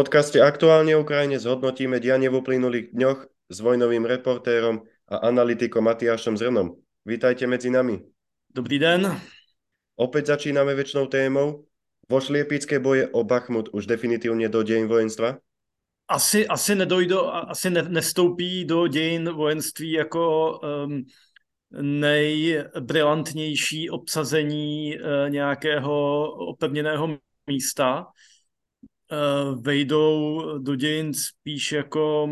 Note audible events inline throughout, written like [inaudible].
V podcaste Aktuálne o Ukrajine zhodnotíme dianie v uplynulých dňoch s vojnovým reportérom a analytikom Matiášom Zrnom. Vítajte medzi nami. Dobrý den. Opäť začíname väčšnou témou. Vošli epické boje o Bachmut už definitívne do dejin vojenstva? Asi, asi, nedojdo, asi ne, nestoupí do dějin vojenství jako um, nejbrilantnější obsazení uh, nějakého opevněného místa. Eh, vejdou do dějin spíš jako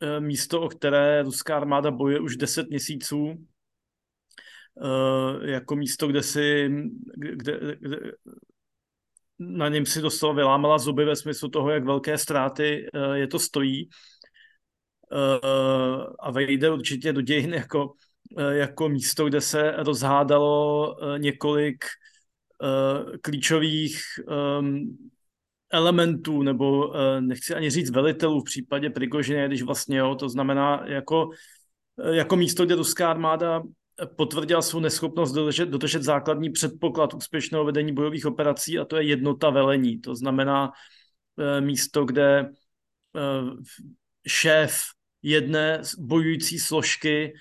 eh, místo, o které ruská armáda bojuje už 10 měsíců, eh, jako místo, kde si kde, kde, na něm si doslova vylámala zuby ve smyslu toho, jak velké ztráty je to stojí. A vejde určitě do dějin jako, jako místo, kde se rozhádalo několik klíčových elementů, nebo eh, nechci ani říct velitelů v případě Prigožiny, když vlastně jo, to znamená jako, eh, jako místo, kde ruská armáda potvrdila svou neschopnost dodržet, dodržet základní předpoklad úspěšného vedení bojových operací a to je jednota velení. To znamená eh, místo, kde šéf jedné bojující složky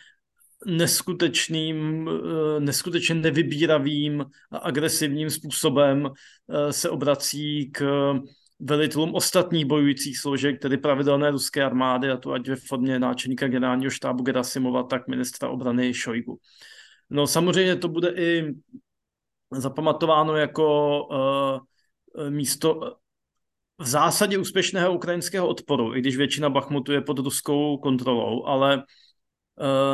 neskutečným, eh, neskutečně nevybíravým a agresivním způsobem eh, se obrací k velitelům ostatních bojujících složek, tedy pravidelné ruské armády, a to ať ve formě náčelníka generálního štábu Gerasimova, tak ministra obrany Šojgu. No samozřejmě to bude i zapamatováno jako uh, místo v zásadě úspěšného ukrajinského odporu, i když většina Bachmutu je pod ruskou kontrolou, ale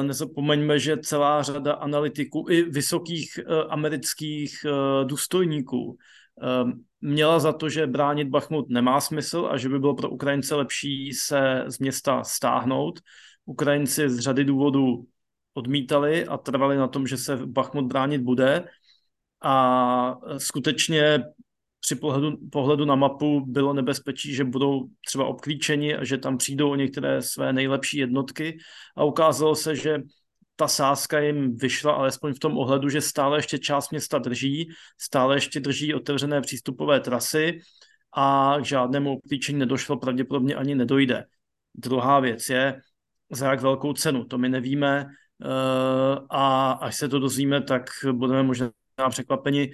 nezapomeňme, že celá řada analytiků i vysokých eh, amerických eh, důstojníků měla za to, že bránit Bachmut nemá smysl a že by bylo pro Ukrajince lepší se z města stáhnout. Ukrajinci z řady důvodů odmítali a trvali na tom, že se Bachmut bránit bude. A skutečně při pohledu, pohledu na mapu bylo nebezpečí, že budou třeba obklíčeni a že tam přijdou o některé své nejlepší jednotky a ukázalo se, že ta sázka jim vyšla alespoň v tom ohledu, že stále ještě část města drží, stále ještě drží otevřené přístupové trasy a k žádnému obklíčení nedošlo, pravděpodobně ani nedojde. Druhá věc je, za jak velkou cenu, to my nevíme eh, a až se to dozvíme, tak budeme možná překvapeni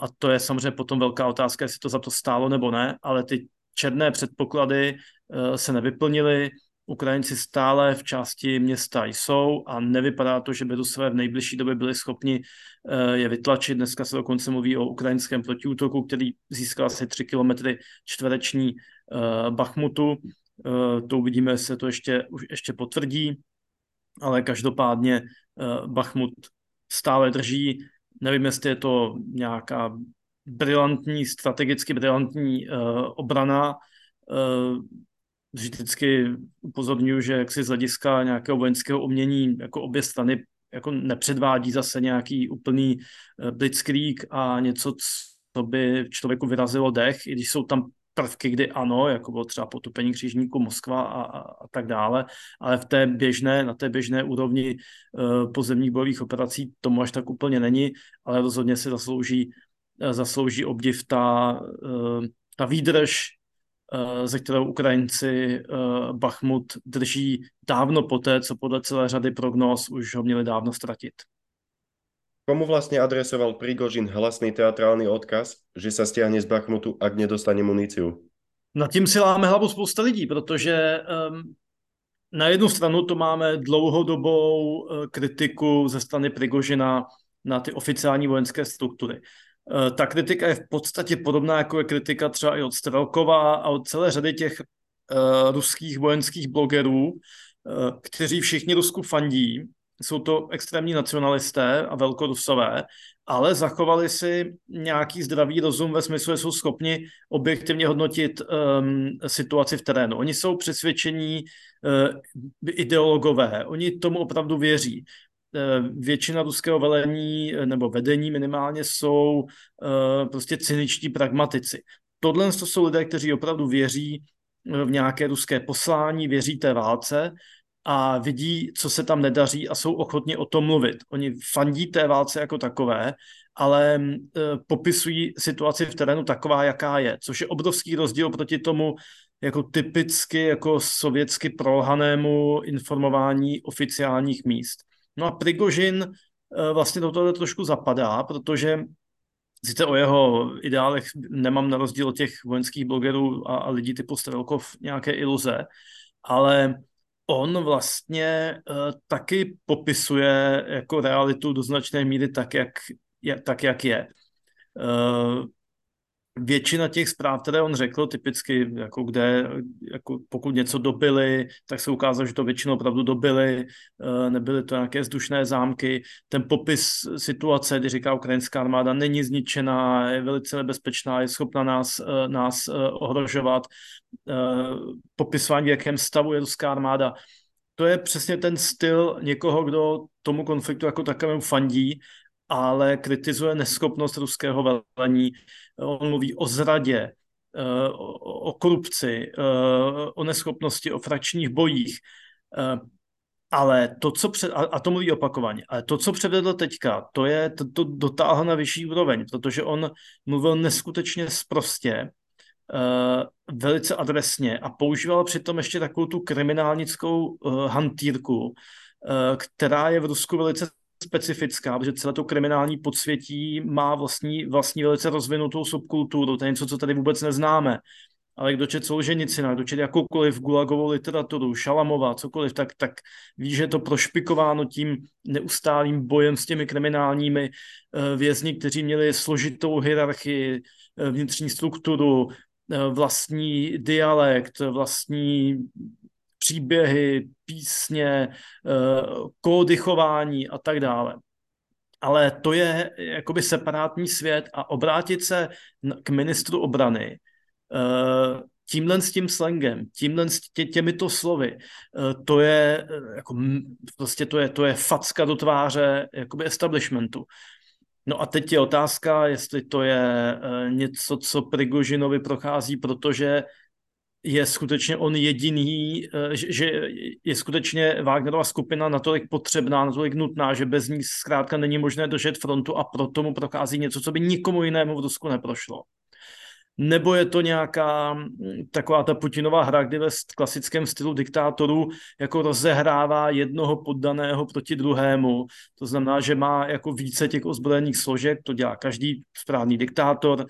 a to je samozřejmě potom velká otázka, jestli to za to stálo nebo ne, ale ty černé předpoklady eh, se nevyplnily, Ukrajinci stále v části města jsou a nevypadá to, že by Rusové v nejbližší době byli schopni eh, je vytlačit. Dneska se dokonce mluví o ukrajinském protiútoku, který získal asi 3 kilometry čtvereční Bachmutu. To uvidíme, jestli se to ještě, ještě potvrdí, ale každopádně Bachmut stále drží Nevím, jestli je to nějaká brilantní, strategicky brilantní uh, obrana. Uh, vždycky upozorňuji, že jak si z hlediska nějakého vojenského umění jako obě strany jako nepředvádí zase nějaký úplný uh, blitzkrieg a něco, co by člověku vyrazilo dech, i když jsou tam prvky, kdy ano, jako bylo třeba potupení křižníku Moskva a, a, a tak dále, ale v té běžné, na té běžné úrovni uh, pozemních bojových operací tomu až tak úplně není, ale rozhodně si zaslouží, uh, zaslouží obdiv ta, uh, ta výdrž, ze kterou Ukrajinci uh, Bachmut drží dávno poté, co podle celé řady prognóz už ho měli dávno ztratit. Komu vlastne adresoval Prigožin hlasný teatrálny odkaz, že sa stiahne z Bachmutu, ak nedostane muníciu? Na tím si láme hlavu spousta lidí, protože um, na jednu stranu to máme dlouhodobou uh, kritiku ze strany Prigožina na ty oficiální vojenské struktury. Uh, ta kritika je v podstatě podobná, jako je kritika třeba i od Strelkova a od celé řady těch uh, ruských vojenských blogerů, kteří všichni Rusku fandí jsou to extrémní nacionalisté a velkorusové, ale zachovali si nějaký zdravý rozum ve smyslu, že jsou schopni objektivně hodnotit um, situaci v terénu. Oni jsou přesvědčení uh, ideologové, oni tomu opravdu věří. Uh, většina ruského velení nebo vedení minimálně jsou uh, prostě cyničtí pragmatici. Tohle to jsou lidé, kteří opravdu věří v nějaké ruské poslání, věří té válce a vidí, co se tam nedaří a jsou ochotni o tom mluvit. Oni fandí té válce jako takové, ale e, popisují situaci v terénu taková, jaká je, což je obrovský rozdíl proti tomu jako typicky jako sovětsky prolhanému informování oficiálních míst. No a Prigožin e, vlastně do toho trošku zapadá, protože sice o jeho ideálech nemám na rozdíl od těch vojenských blogerů a, a lidí typu Strelkov nějaké iluze, ale on vlastně uh, taky popisuje jako realitu do značné míry tak, jak je. Tak, jak je. Uh, většina těch zpráv, které on řekl, typicky, jako kde, jako pokud něco dobili, tak se ukázalo, že to většinou opravdu dobili, uh, nebyly to nějaké vzdušné zámky. Ten popis situace, kdy říká ukrajinská armáda, není zničená, je velice nebezpečná, je schopna nás, uh, nás ohrožovat, uh, popisování, v jakém stavu je ruská armáda. To je přesně ten styl někoho, kdo tomu konfliktu jako takovému fandí, ale kritizuje neschopnost ruského velení. On mluví o zradě, eh, o korupci, eh, o neschopnosti, o frakčních bojích. Ale to, co před, a to mluví opakovaně, ale to, co předvedl teďka, to je, to, to dotáhl na vyšší úroveň, protože on mluvil neskutečně sprostě, uh, velice adresně a používal přitom ještě takovou tu kriminálnickou uh, hantýrku, uh, která je v Rusku velice specifická, protože celé to kriminální podsvětí má vlastní, vlastní velice rozvinutou subkulturu, to je něco, co tady vůbec neznáme. Ale kdo čet Solženicina, kdo čet jakoukoliv gulagovou literaturu, Šalamova, cokoliv, tak, tak ví, že je to prošpikováno tím neustálým bojem s těmi kriminálními vězni, kteří měli složitou hierarchii, vnitřní strukturu, Eh, vlastní dialekt, vlastní příběhy, písně, eh, kódy chování a tak dále. Ale to je jakoby separátní svět a obrátit se k ministru obrany eh, tímhle s tím slangem, tímhle s tě, těmito slovy, to je jako, prostě to je, to je facka do tváře jakoby establishmentu. No a teď je otázka, jestli to je eh, něco, co Prigožinovi prochází, protože je skutečně on jediný, eh, že je skutečně Wagnerova skupina natolik potřebná, natolik nutná, že bez ní zkrátka není možné držet frontu a proto mu prochází něco, co by nikomu jinému v Rusku neprošlo nebo je to nějaká mm, taková ta Putinová hra, kdy ve klasickém stylu diktátorů jako rozehrává jednoho poddaného proti druhému. To znamená, že má jako více těch ozbrojených složek, to dělá každý správný diktátor,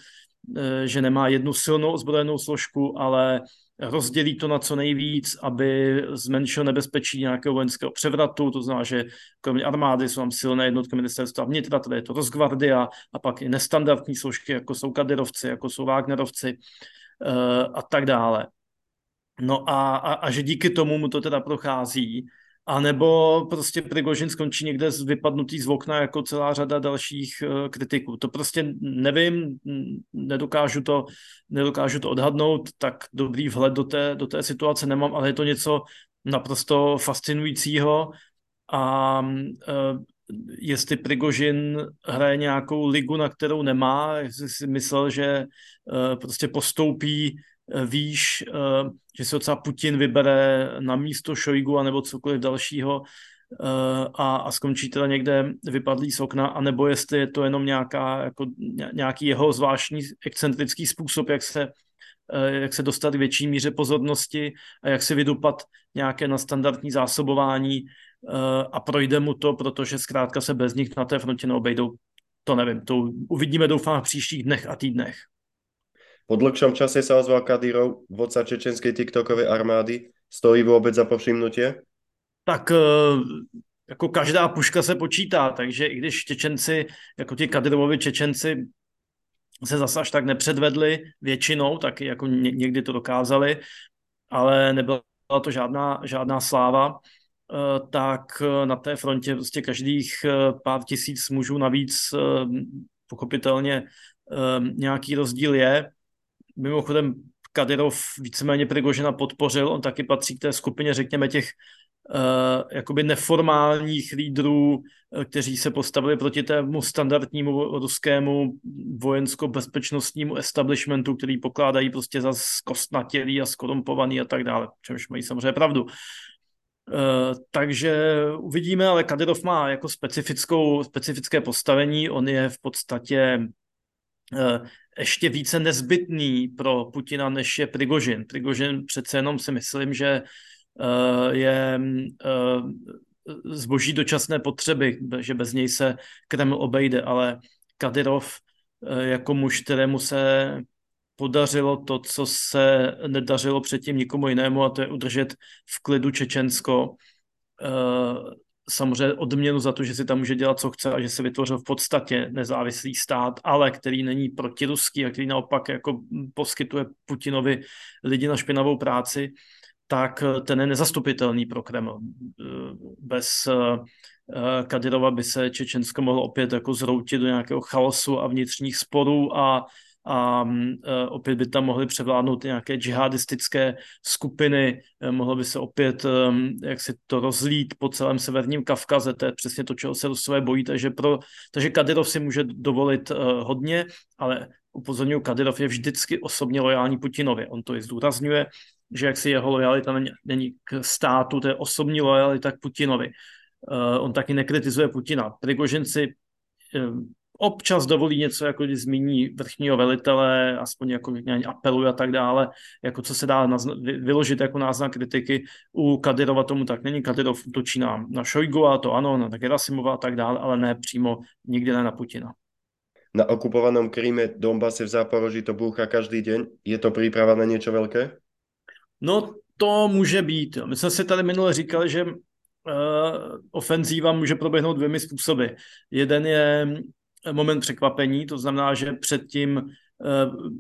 eh, že nemá jednu silnou ozbrojenou složku, ale rozdělí to na co nejvíc, aby zmenšil nebezpečí nějakého vojenského převratu, to znamená, že kromě armády jsou tam silné jednotky ministerstva vnitra, tady je to Rosgvardia a pak i nestandardní složky, jako jsou kadyrovci, jako jsou Wagnerovci uh, a tak dále. No a, a, a že díky tomu mu to teda prochází, a nebo prostě Prigožin skončí někde z vypadnutý z okna jako celá řada dalších uh, kritiků. To prostě nevím, nedokážu to, nedokážu to odhadnout, tak dobrý vhled do té, do té situace nemám, ale je to něco naprosto fascinujícího a uh, jestli Prigožin hraje nějakou ligu, na kterou nemá, jestli si myslel, že uh, prostě postoupí Eh, víš, eh, že se docela Putin vybere na místo Šojgu nebo cokoliv dalšího eh, a, a skončí teda někde vypadlý z okna, anebo jestli je to jenom nějaká, jako nějaký jeho zvláštní excentrický způsob, jak se, jak se dostat k větší míře pozornosti a jak si vydupat nějaké na standardní zásobování a projde mu to, protože zkrátka se bez nich na té frontě neobejdou. To nevím, to uvidíme doufám v příštích dnech a týdnech. Po dlhšom čase sa ozval Kadyrov, vodca čečenskej TikTokovej armády. Stojí vůbec za povšimnutie? Tak eh, jako každá puška se počítá, takže i když Čečenci, jako ti Kadyrovovi Čečenci se zase až tak nepředvedli většinou, tak jako někdy to dokázali, ale nebyla to žádná, žádná sláva, eh, tak eh, na té frontě prostě každých pár tisíc mužů navíc pochopitelně nějaký rozdíl je. Mimochodem Kadyrov víceméně Prigožina podpořil, on taky patří k té skupině, řekněme, těch uh, jakoby neformálních lídrů, eh, kteří se postavili proti tému standardnímu ruskému vojensko-bezpečnostnímu establishmentu, který pokládají prostě za kostnatělý a skorumpovaný a tak dále, čemž mají samozřejmě pravdu. takže uvidíme, ale Kadyrov má jako specifickou, specifické postavení, on je v podstatě ještě více nezbytný pro Putina, než je Prigožin. Prigožin přece jenom si myslím, že je zboží dočasné potřeby, že bez něj se Kreml obejde, ale Kadyrov eh, jako muž, kterému se podařilo to, co se nedařilo předtím nikomu jinému, a to je udržet v klidu Čečensko. Eh, samozřejmě odměnu za to, že si tam může dělat, co chce a že se vytvořil v podstatě nezávislý stát, ale který není protiruský a který naopak jako poskytuje Putinovi lidi na špinavou práci, tak eh, ten je nezastupitelný pro Kreml. Eh, bez eh, Kadyrova by se Čečensko mohlo opět jako zroutit do nějakého chaosu a vnitřních sporů a, a opět by tam mohly převládnout nějaké džihadistické skupiny, mohlo by se opět jak si to rozlít po celém severním Kavkaze, to je přesně to, čeho se Rusové bojí, takže, pro, takže Kadyrov si může dovolit hodně, ale upozorňuji, Kadyrov je vždycky osobně lojální Putinovi, on to i zdůrazňuje, že jak si jeho lojalita není, není k státu, to je osobní lojalita k Putinovi. On taky nekritizuje Putina. Prigožin si uh, občas dovolí něco, jako když zmíní vrchního velitele, aspoň jako nějaký apeluje a tak dále, jako co se dá nazna- vyložit jako náznak kritiky. U Kadyrova tomu tak není. Kadyrov útočí na, na Šojgu a to ano, na Gerasimova a tak dále, ale ne přímo nikdy ne na Putina. Na okupovanom Kríme, Donbase v Záporoží to búcha každý deň. Je to príprava na niečo veľké? No to může být. My jsme si tady minule říkali, že uh, ofenzíva může proběhnout dvěmi způsoby. Jeden je moment překvapení, to znamená, že předtím uh,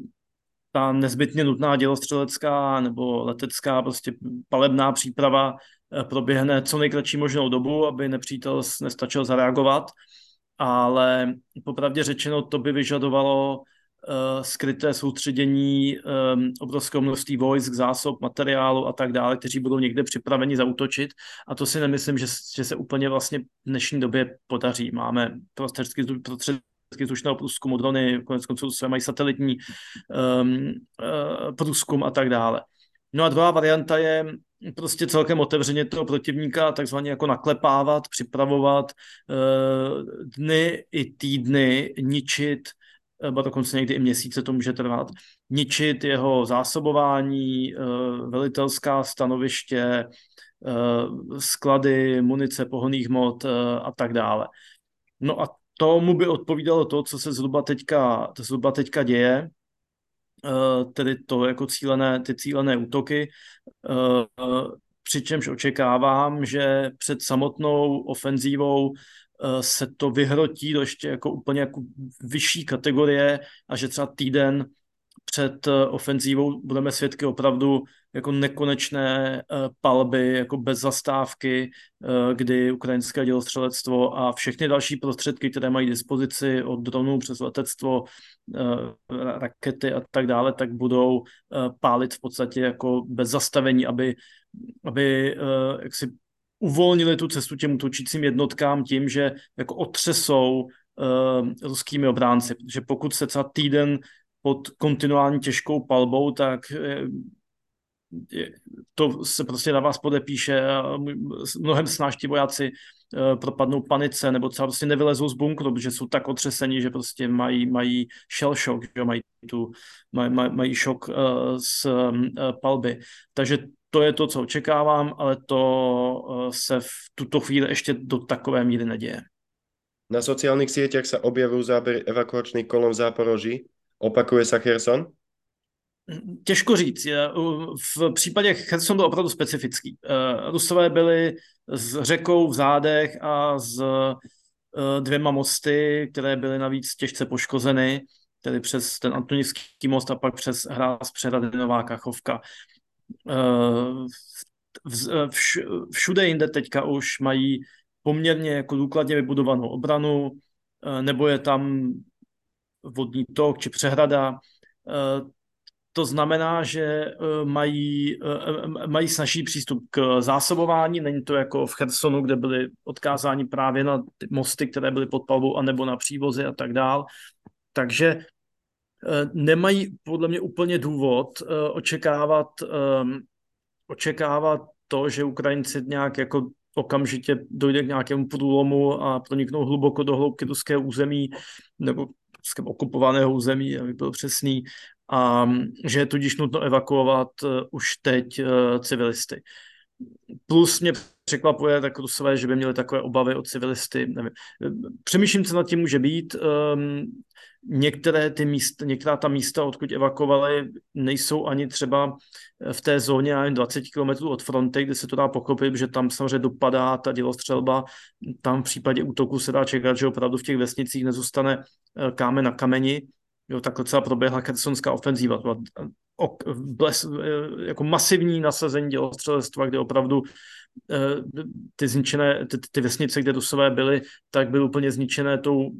ta nezbytně nutná dělostřelecká nebo letecká prostě palebná příprava uh, proběhne co nejkratší možnou dobu, aby nepřítel nestačil zareagovat, ale popravdě řečeno to by vyžadovalo skryté soustředění um, obrovského množství vojsk, zásob, materiálu a tak dále, kteří budou někde připraveni zautočit a to si nemyslím, že, že se úplně vlastně v dnešní době podaří. Máme prostředky, prostředky vzdušného průzkumu, drony, konec konců své mají satelitní um, uh, průzkum a tak dále. No a druhá varianta je prostě celkem otevřeně toho protivníka takzvaně jako naklepávat, připravovat uh, dny i týdny, ničit nebo dokonce někdy i měsíce to může trvat, ničit jeho zásobování, eh, velitelská stanoviště, eh, sklady, munice, pohoných hmot eh, a tak dále. No a tomu by odpovídalo to, co se zhruba teďka, to zhruba teďka děje, tedy to jako cílené, ty cílené útoky, přičemž očekávám, že před samotnou ofenzívou Eh, se to vyhrotí do ještě jako úplně jako vyšší kategorie a že třeba týden před eh, ofenzívou budeme svědky opravdu jako nekonečné eh, palby, jako bez zastávky, kdy ukrajinské dělostřelectvo a všechny další prostředky, které mají dispozici od dronů přes letectvo, rakety a tak dále, tak budou pálit v podstatě jako bez zastavení, aby, aby jak si uvolnili tu cestu těm útočícím jednotkám tím, že jako otřesou uh, ruskými obránci, protože pokud se třeba týden pod kontinuální těžkou palbou, tak uh, to se prostě na vás podepíše a mnohem snáš ti vojáci uh, propadnou panice nebo třeba prostě nevylezou z bunkru, protože jsou tak otřesení, že prostě mají, mají shell shock, že mají, tu, mají, mají šok uh, z palby. Takže to je to, co očekávám, ale to eh, se v tuto chvíli ještě do takové míry neděje. Na sociálních sítích se objevují záběry evakuačných kolon v Záporoží. Opakuje se Kherson? Těžko říct. V případě Kherson byl opravdu specifický. Eh, Rusové byli s řekou v zádech a s eh, dvěma mosty, které byly navíc těžce poškozeny, tedy přes ten Antonivský most a pak přes hráz Přehrady Nová Kachovka. Eh, všude jinde teďka už mají poměrně jako důkladně vybudovanou obranu, eh, nebo je tam vodní tok či přehrada. Eh, to znamená, že mají, mají snažší přístup k zásobování. Není to jako v Chersonu, kde byli odkázáni právě na ty mosty, které byly pod palbou, anebo na přívozy a tak dál. Takže Eh, nemají podle mě úplně důvod eh, očekávat, ehm, očekávat to, že Ukrajinci nějak jako okamžitě dojde k nějakému průlomu a proniknou hluboko do hloubky ruské území nebo okupovaného území, aby byl přesný, a že je tudíž nutno evakuovat uh, už teď civilisty. Plus mě překvapuje tak Rusové, že by měli takové obavy o civilisty. Nevím. Přemýšlím, co nad tím může být. Um, některé ty místa, některá ta místa, odkud evakovali, nejsou ani třeba v té zóně ani 20 km od fronty, kde se to dá pochopit, že tam samozřejmě dopadá ta dělostřelba. Tam v případě útoku se dá čekat, že opravdu v těch vesnicích nezůstane eh, kámen na kameni. Jo, takhle celá proběhla kersonská ofenzíva. Bles, eh, jako masivní nasazení dělostřelectva, kde opravdu Eh, ty zničené, ty, ty vesnice, kde Rusové byly, tak byly úplně zničené tou uh,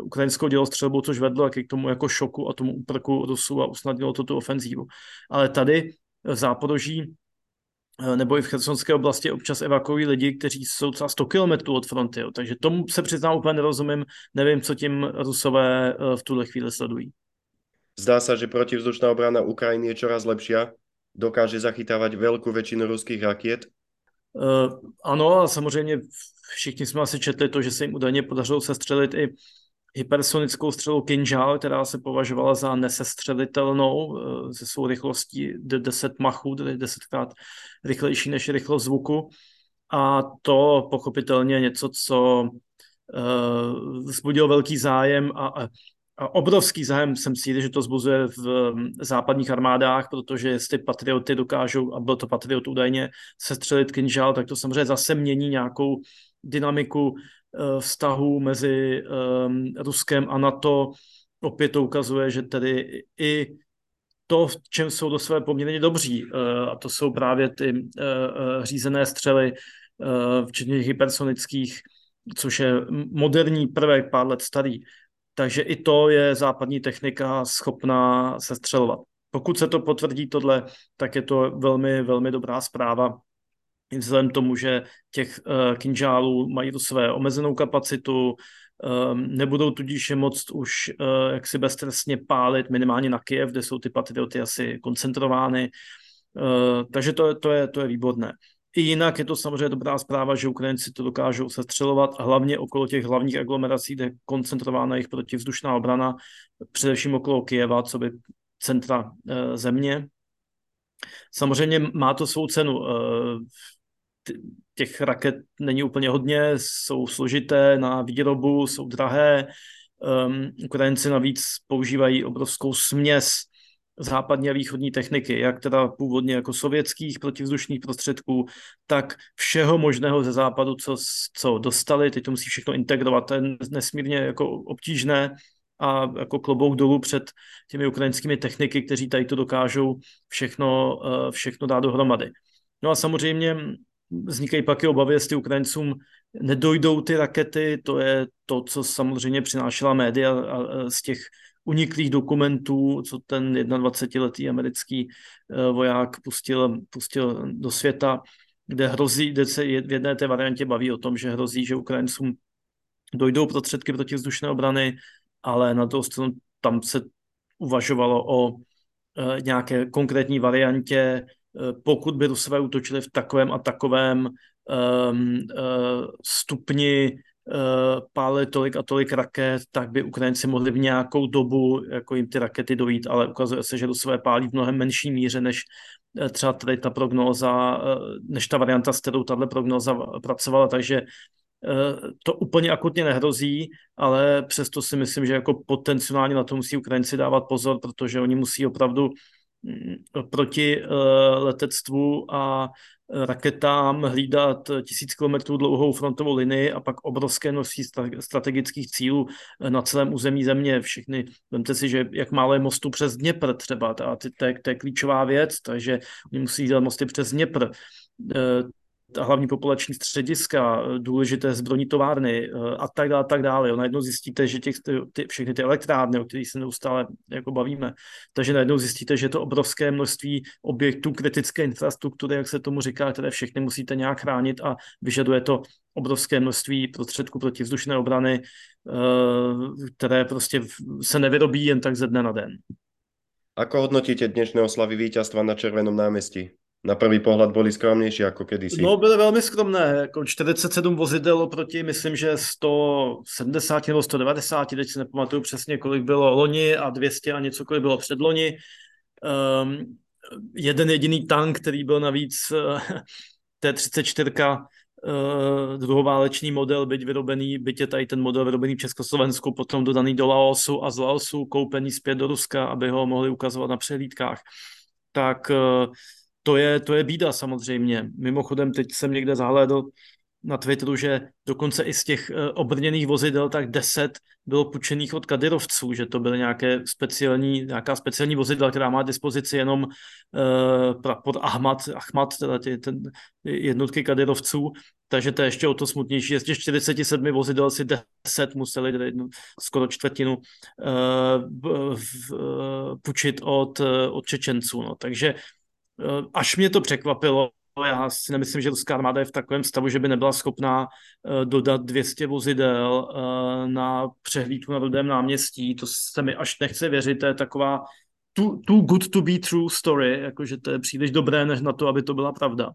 ukrajinskou dělostřelbou, což vedlo k tomu jako šoku a tomu úprku Rusů a usnadnilo to tu ofenzívu. Ale tady v Záporoží eh, nebo i v Chersonské oblasti občas evakuují lidi, kteří jsou třeba 100 kilometrů od fronty. Jo. Takže tomu se přiznám úplně nerozumím, nevím, co tím Rusové v tuhle chvíli sledují. Zdá se, že protivzdušná obrana Ukrajiny je čoraz lepší, dokáže zachytávat velkou většinu ruských rakiet Uh, ano, a samozřejmě všichni jsme asi četli to, že se jim údajně podařilo sestřelit i hypersonickou střelu Kinžal, která se považovala za nesestřelitelnou uh, ze svou rychlostí 10 machů, tedy desetkrát rychlejší než rychlost zvuku. A to pochopitelně něco, co uh, vzbudilo velký zájem a, a obrovský zájem jsem si že to zbuzuje v západních armádách, protože jestli patrioty dokážou, a byl to patriot údajně, sestřelit kinžál, tak to samozřejmě zase mění nějakou dynamiku uh, vztahu mezi um, Ruskem a NATO. Opět to ukazuje, že tedy i to, v čem jsou do své poměrně dobří, uh, a to jsou právě ty uh, řízené střely, včetně hypersonických, což je moderní prvek, pár let starý, takže i to je západní technika schopná sestřelovat. Pokud se to potvrdí tohle, tak je to velmi, velmi dobrá zpráva. Vzhledem tomu, že těch uh, kinžálů mají tu své omezenou kapacitu, um, nebudou tudíž moc už uh, jaksi beztrestně pálit minimálně na Kiev, kde jsou ty patrioty asi koncentrovány. Uh, takže to, to, je, to je výborné. I jinak je to samozřejmě dobrá zpráva, že Ukrajinci to dokážou sestřelovat, hlavně okolo těch hlavních aglomerací, kde je koncentrována jejich protivzdušná obrana, především okolo Kijeva, co by centra e, země. Samozřejmě má to svou cenu. E, těch raket není úplně hodně, jsou složité na výrobu, jsou drahé. Um, Ukrajinci navíc používají obrovskou směs západní a východní techniky, jak teda původně jako sovětských protivzdušných prostředků, tak všeho možného ze západu, co, co dostali, teď to musí všechno integrovat, to je nesmírně jako obtížné a jako klobouk dolů před těmi ukrajinskými techniky, kteří tady to dokážou všechno, eh, všechno dát dohromady. No a samozřejmě vznikají pak i obavy, jestli Ukrajincům nedojdou ty rakety, to je to, co samozřejmě přinášela média z těch uniklých dokumentů, co ten 21-letý americký eh, voják pustil, pustil do světa, kde hrozí, kde se v jedné té variantě baví o tom, že hrozí, že Ukrajincům dojdou prostředky protivzdušné obrany, ale na druhou stranu tam se uvažovalo o e, nějaké konkrétní variantě, pokud by Rusové útočili v takovém a takovém e, stupni uh, pálili tolik a tolik raket, tak by Ukrajinci mohli v nějakou dobu jako jim ty rakety dojít, ale ukazuje se, že do své pálí v mnohem menší míře, než uh, třeba tady ta prognóza, uh, než ta varianta, s kterou tahle prognóza pracovala, takže to úplně akutně nehrozí, ale přesto si myslím, že jako potenciálně na to musí Ukrajinci dávat pozor, protože oni musí opravdu proti letectvu a raketám hlídat tisíc kilometrů dlouhou frontovou linii a pak obrovské množství strategických cílů na celém území země. Všechny, vemte si, že jak málo je mostů přes Dněpr třeba, to, to, je, to je klíčová věc, takže oni musí dělat mosty přes Dněpr hlavní populační střediska, důležité zbrojní továrny eh, a tak dále, tak dále. Jo. Najednou zjistíte, že těch, ty, všechny ty elektrárny, o kterých se neustále jako bavíme, takže najednou zjistíte, že to obrovské množství objektů kritické infrastruktury, jak se tomu říká, které všechny musíte nějak chránit a vyžaduje to obrovské množství prostředků proti vzdušné obrany, eh, které prostě se nevyrobí jen tak ze dne na den. Ako hodnotíte dnešné oslavy víťazstva na Červenom námestí? Na prvý pohled byly skromnější jako kedysi. No, byly velmi skromné, jako 47 vozidel oproti, myslím, že 170 nebo 190, teď si nepamatuju přesně, kolik bylo loni a 200 a něco, kolik bylo předloni. Um, jeden jediný tank, který byl navíc uh, T-34 uh, druhoválečný model, byť vyrobený, byť je tady ten model vyrobený v Československu, potom dodaný do Laosu a z Laosu koupený zpět do Ruska, aby ho mohli ukazovat na přehlídkách. Tak uh, to je, to je bída samozřejmě. Mimochodem, teď jsem někde zahlédl na Twitteru, že dokonce i z těch uh, obrněných vozidel tak 10 bylo půjčených od kadyrovců, že to byly nějaké speciální, nějaká speciální vozidla, která má dispozici jenom uh, pod Ahmad, Ahmad teda ty, ten, jednotky kadyrovců, takže to je ještě o to smutnější. Z těch 47 vozidel si 10 museli, no, skoro čtvrtinu, uh, uh, půjčit od, od Čečenců. No. Takže až mě to překvapilo, já si nemyslím, že ruská armáda je v takovém stavu, že by nebyla schopná uh, dodat 200 vozidel uh, na přehlídku na Rudém náměstí. To se mi až nechce věřit, to je taková too, too good to be true story, jakože to je příliš dobré než na to, aby to byla pravda.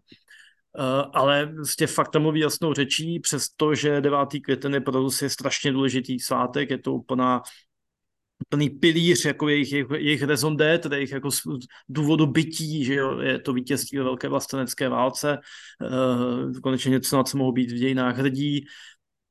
Ale prostě fakt mluví jasnou řečí, přestože 9. květen je pro Rusy strašně důležitý svátek, je to úplná plný pilíř jako jejich, jejich, jejich raison d'être, jejich jako důvodu bytí, že jo, je to vítězství ve velké vlastenecké válce, uh, konečně něco, na co mohou být v dějinách hrdí.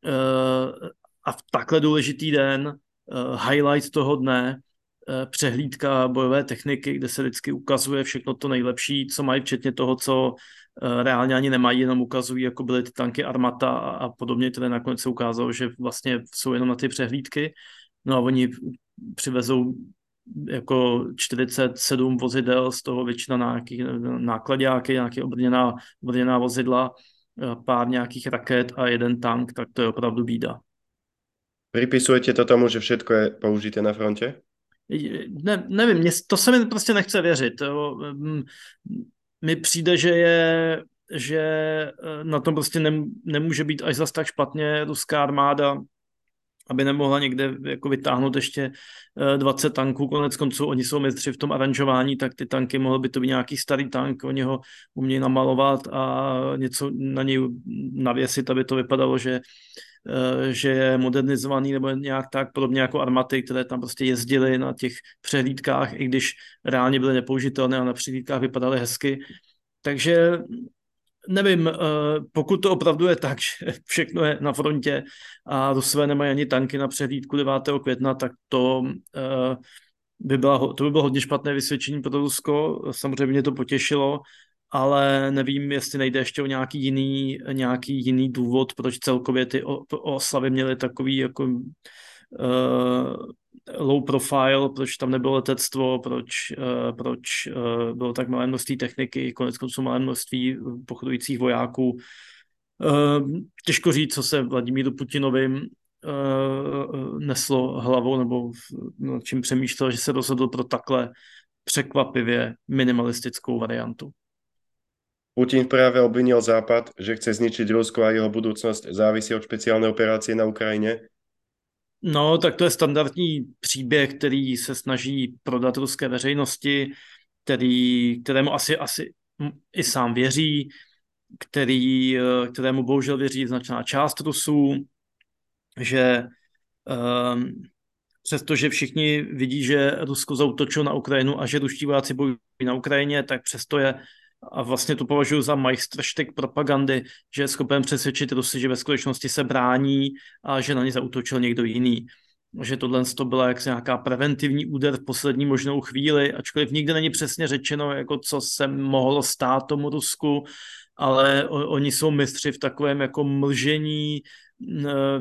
Uh, a v takhle důležitý den, uh, highlight toho dne, uh, přehlídka bojové techniky, kde se vždycky ukazuje všechno to nejlepší, co mají, včetně toho, co uh, reálně ani nemají, jenom ukazují, jako byly ty tanky Armata a, a podobně, které nakonec se ukázalo, že vlastně jsou jenom na ty přehlídky. No a oni přivezou jako 47 vozidel, z toho většina nějaký nákladňáky, nějaké obrněná, obrněná vozidla, pár nějakých raket a jeden tank, tak to je opravdu bída. Pripisujete to tomu, že všechno je použité na frontě? Ne, nevím, mě, to se mi prostě nechce věřit. Mně přijde, že je že e, na tom prostě nemůže být až zas tak špatně ruská armáda, aby nemohla někde jako vytáhnout ještě 20 eh, tanků. Konec konců oni jsou mistři v tom aranžování, tak ty tanky mohl by to být nějaký starý tank, oni ho umějí namalovat a něco na něj navěsit, aby to vypadalo, že eh, že je modernizovaný nebo nějak tak, podobně jako armaty, které tam prostě jezdily na těch přehlídkách, i když reálně byly nepoužitelné a na přehlídkách vypadaly hezky. Takže nevím, eh, pokud to opravdu je tak, [laughs] že všechno je na frontě a Rusové nemají ani tanky na přehlídku 9. května, tak to eh, by, byla, to by bylo hodně špatné vysvědčení pro Rusko. Samozřejmě mě to potěšilo, ale nevím, jestli nejde ještě o nějaký jiný, nějaký jiný důvod, proč celkově ty oslavy měly takový jako uh, low profile, proč tam nebylo letectvo, proč, uh, proč uh, bylo tak malé množství techniky, konec konců malé množství pochodujících vojáků. Uh, těžko říct, co se Vladimíru Putinovi uh, neslo hlavou nebo nad čím přemýšlel, že se rozhodl pro takhle překvapivě minimalistickou variantu. Putin právě obvinil Západ, že chce zničit Rusko a jeho budoucnost závisí od speciální operace na Ukrajině No, tak to je standardní příběh, který se snaží prodat ruské veřejnosti, který, kterému asi, asi i sám věří, který, eh, kterému bohužel věří značná část Rusů, že um, přestože všichni vidí, že Rusko zautočilo na Ukrajinu a že ruští vojáci bojují na Ukrajině, tak přesto je a vlastně to považuji za majstrštek propagandy, že je schopen přesvědčit Rusy, že ve skutečnosti se brání a že na ně zautočil někdo jiný. Že tohle to byla jak nějaká preventivní úder v poslední možnou chvíli, ačkoliv nikde není přesně řečeno, jako co se mohlo stát tomu Rusku, ale oni jsou mistři v takovém jako mlžení,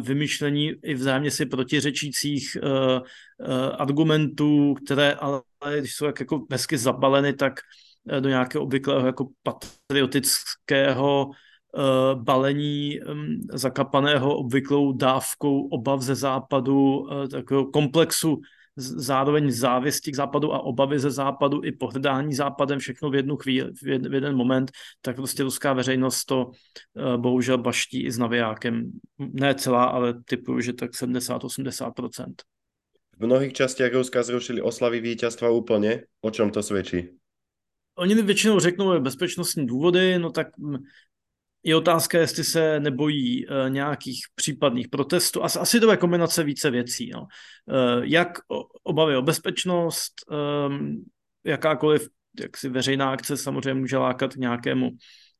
vymýšlení i vzájemně si protiřečících uh, uh, argumentů, které ale když jsou jak jako hezky zabaleny, tak do nějakého obvyklého jako patriotického uh, balení um, zakapaného obvyklou dávkou obav ze západu, uh, takového komplexu zároveň závisti k západu a obavy ze západu i pohrdání západem, všechno v jednu chvíli, v, v jeden moment, tak prostě ruská veřejnost to bohužel baští i s navijákem. Ne celá, ale typuju, že tak 70-80%. V mnohých častiach Ruska zrušili oslavy víťazstva úplně. O čom to svědčí? Oni většinou řeknou bezpečnostní důvody, no tak je otázka, jestli se nebojí uh, nějakých případných protestů. Asi, asi to je kombinace více věcí. No. Uh, jak obavy o bezpečnost, um, jakákoliv jaksi veřejná akce samozřejmě může lákat nějakému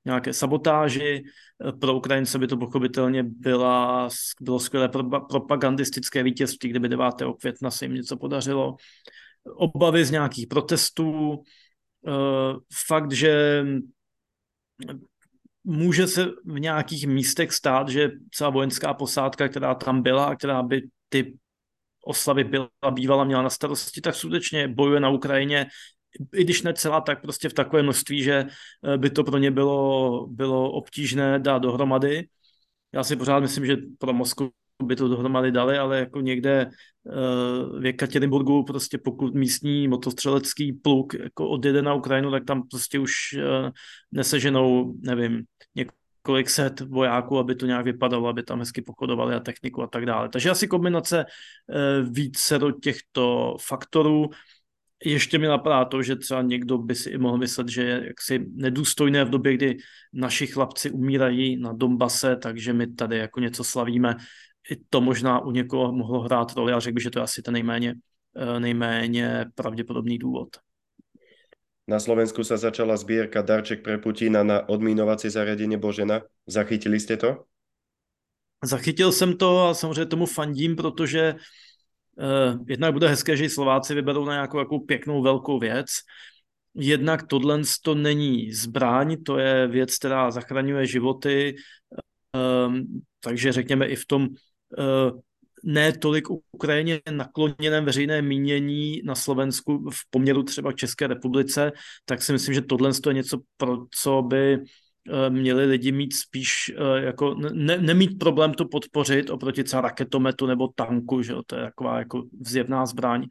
nějaké sabotáži. Pro Ukrajince by to pochopitelně byla, bylo skvělé propagandistické vítězství, kdyby 9. května se jim něco podařilo. Obavy z nějakých protestů, fakt, že může se v nějakých místech stát, že celá vojenská posádka, která tam byla a která by ty oslavy byla bývala, měla na starosti, tak skutečně bojuje na Ukrajině, i když ne celá, tak prostě v takové množství, že eh, by to pro ně bylo, bylo obtížné dát dohromady. Já si pořád myslím, že pro Moskvu by to dohromady dali, ale jako někde uh, v Jekaterinburgu prostě pokud místní motostřelecký pluk jako odjede na Ukrajinu, tak tam prostě už uh, neseženou, nevím, několik set vojáků, aby to nějak vypadalo, aby tam hezky pochodovali a techniku a tak dále. Takže asi kombinace uh, více do těchto faktorů. Ještě mi napadá to, že třeba někdo by si i mohl myslet, že je jaksi nedůstojné v době, kdy naši chlapci umírají na Dombase, takže my tady jako něco slavíme i to možná u někoho mohlo hrát roli a řekl bych, že to je asi ten nejméně, eh, nejméně pravděpodobný důvod. Na Slovensku sa začala sbírka darček pre Putina na odmínovací zariadenie Božena. Zachytili jste to? Zachytil jsem to a samozřejmě tomu fandím, protože uh, jednak bude hezké, že Slováci vyberou na nějakou jako pěknou velkou věc. Jednak tohle to není zbraň, to je věc, která zachraňuje životy, um, takže řekněme i v tom Eh, ne tolik Ukrajině nakloněném veřejné mínění na Slovensku v poměru třeba České republice, tak si myslím, že tohle je něco, pro co by eh, měli lidi mít spíš eh, jako ne, nemít problém to podpořit oproti třeba raketometu nebo tanku, že jo, to je taková jako vzjevná zbraň.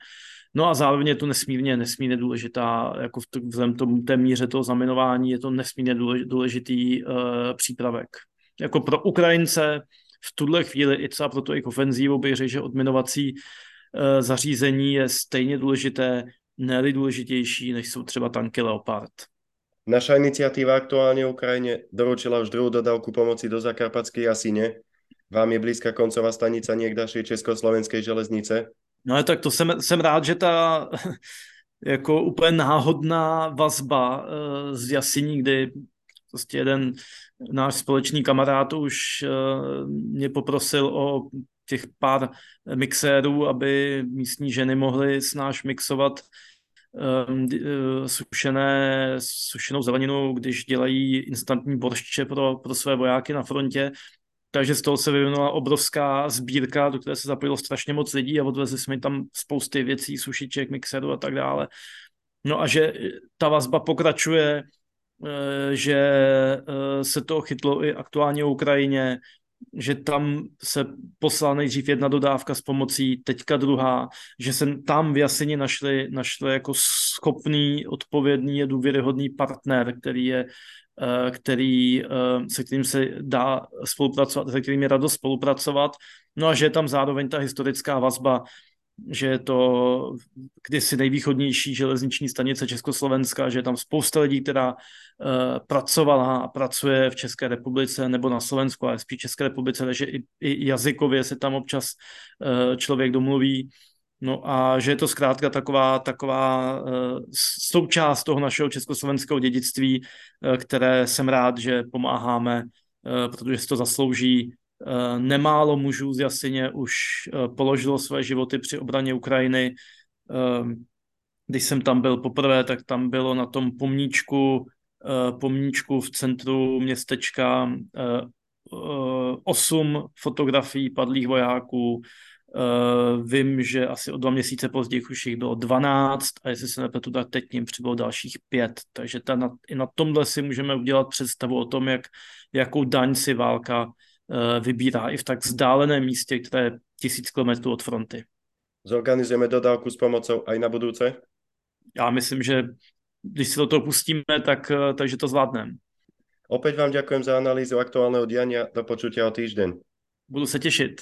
No a zároveň je to nesmírně, nesmírně důležitá, jako v vzhledem tomu té míře toho zaminování je to nesmírně důležitý uh, přípravek. Jako pro Ukrajince, v tuhle chvíli i třeba pro to i ofenzívu bych řekl, že odminovací uh, zařízení je stejně důležité, ne důležitější, než jsou třeba tanky Leopard. Naša iniciatíva aktuálně Ukrajině doručila už druhou dodávku pomoci do Zakarpatské Jasine. Vám je blízka koncová stanica někdaší československé železnice? No tak to jsem, jsem rád, že ta [laughs] jako úplně náhodná vazba uh, z Jasiní, kdy prostě jeden náš společný kamarád už uh, mě poprosil o těch pár mixérů, aby místní ženy mohly s náš mixovat um, sušené, sušenou zeleninu, když dělají instantní boršče pro, pro své vojáky na frontě. Takže z toho se vyvinula obrovská sbírka, do které se zapojilo strašně moc lidí a odvezli jsme tam spousty věcí, sušiček, mixerů a tak dále. No a že ta vazba pokračuje Eh, že eh, se to chytlo i aktuálně v Ukrajině, že tam se poslala nejdřív jedna dodávka s pomocí, teďka druhá, že se tam v Jasině našli, našli jako schopný, odpovědný a důvěryhodný partner, který je eh, který, se kterým se dá spolupracovat, se kterým je radost spolupracovat. No a že je tam zároveň ta historická vazba že je to kdysi nejvýchodnější železniční stanice Československa, že je tam spousta lidí, která uh, pracovala a pracuje v České republice nebo na Slovensku, ale spíš České republice, takže i, i jazykově se tam občas uh, člověk domluví. No a že je to zkrátka taková, taková uh, součást toho našeho československého dědictví, které jsem rád, že pomáháme, protože si to zaslouží Eh, nemálo mužů z Jasině už eh, položilo své životy při obraně Ukrajiny. Eh, když jsem tam byl poprvé, tak tam bylo na tom pomníčku, pomníčku v centru městečka osm fotografií padlých vojáků. Vím, že asi o dva měsíce později už jich bylo 12 a jestli se nepletu, tak teď ním přibylo dalších pět. Takže ta, na, i na tomhle si můžeme udělat představu o tom, jak, jakou daň si válka Eh, vybírá i v tak vzdáleném místě, které je tisíc kilometrů od fronty. Zorganizujeme dodávku s pomocou aj na budouce? Já myslím, že když si do toho pustíme, tak, eh, takže to zvládneme. Opět vám děkuji za analýzu aktuálního diania. Do počutia o týždeň. Budu se těšit.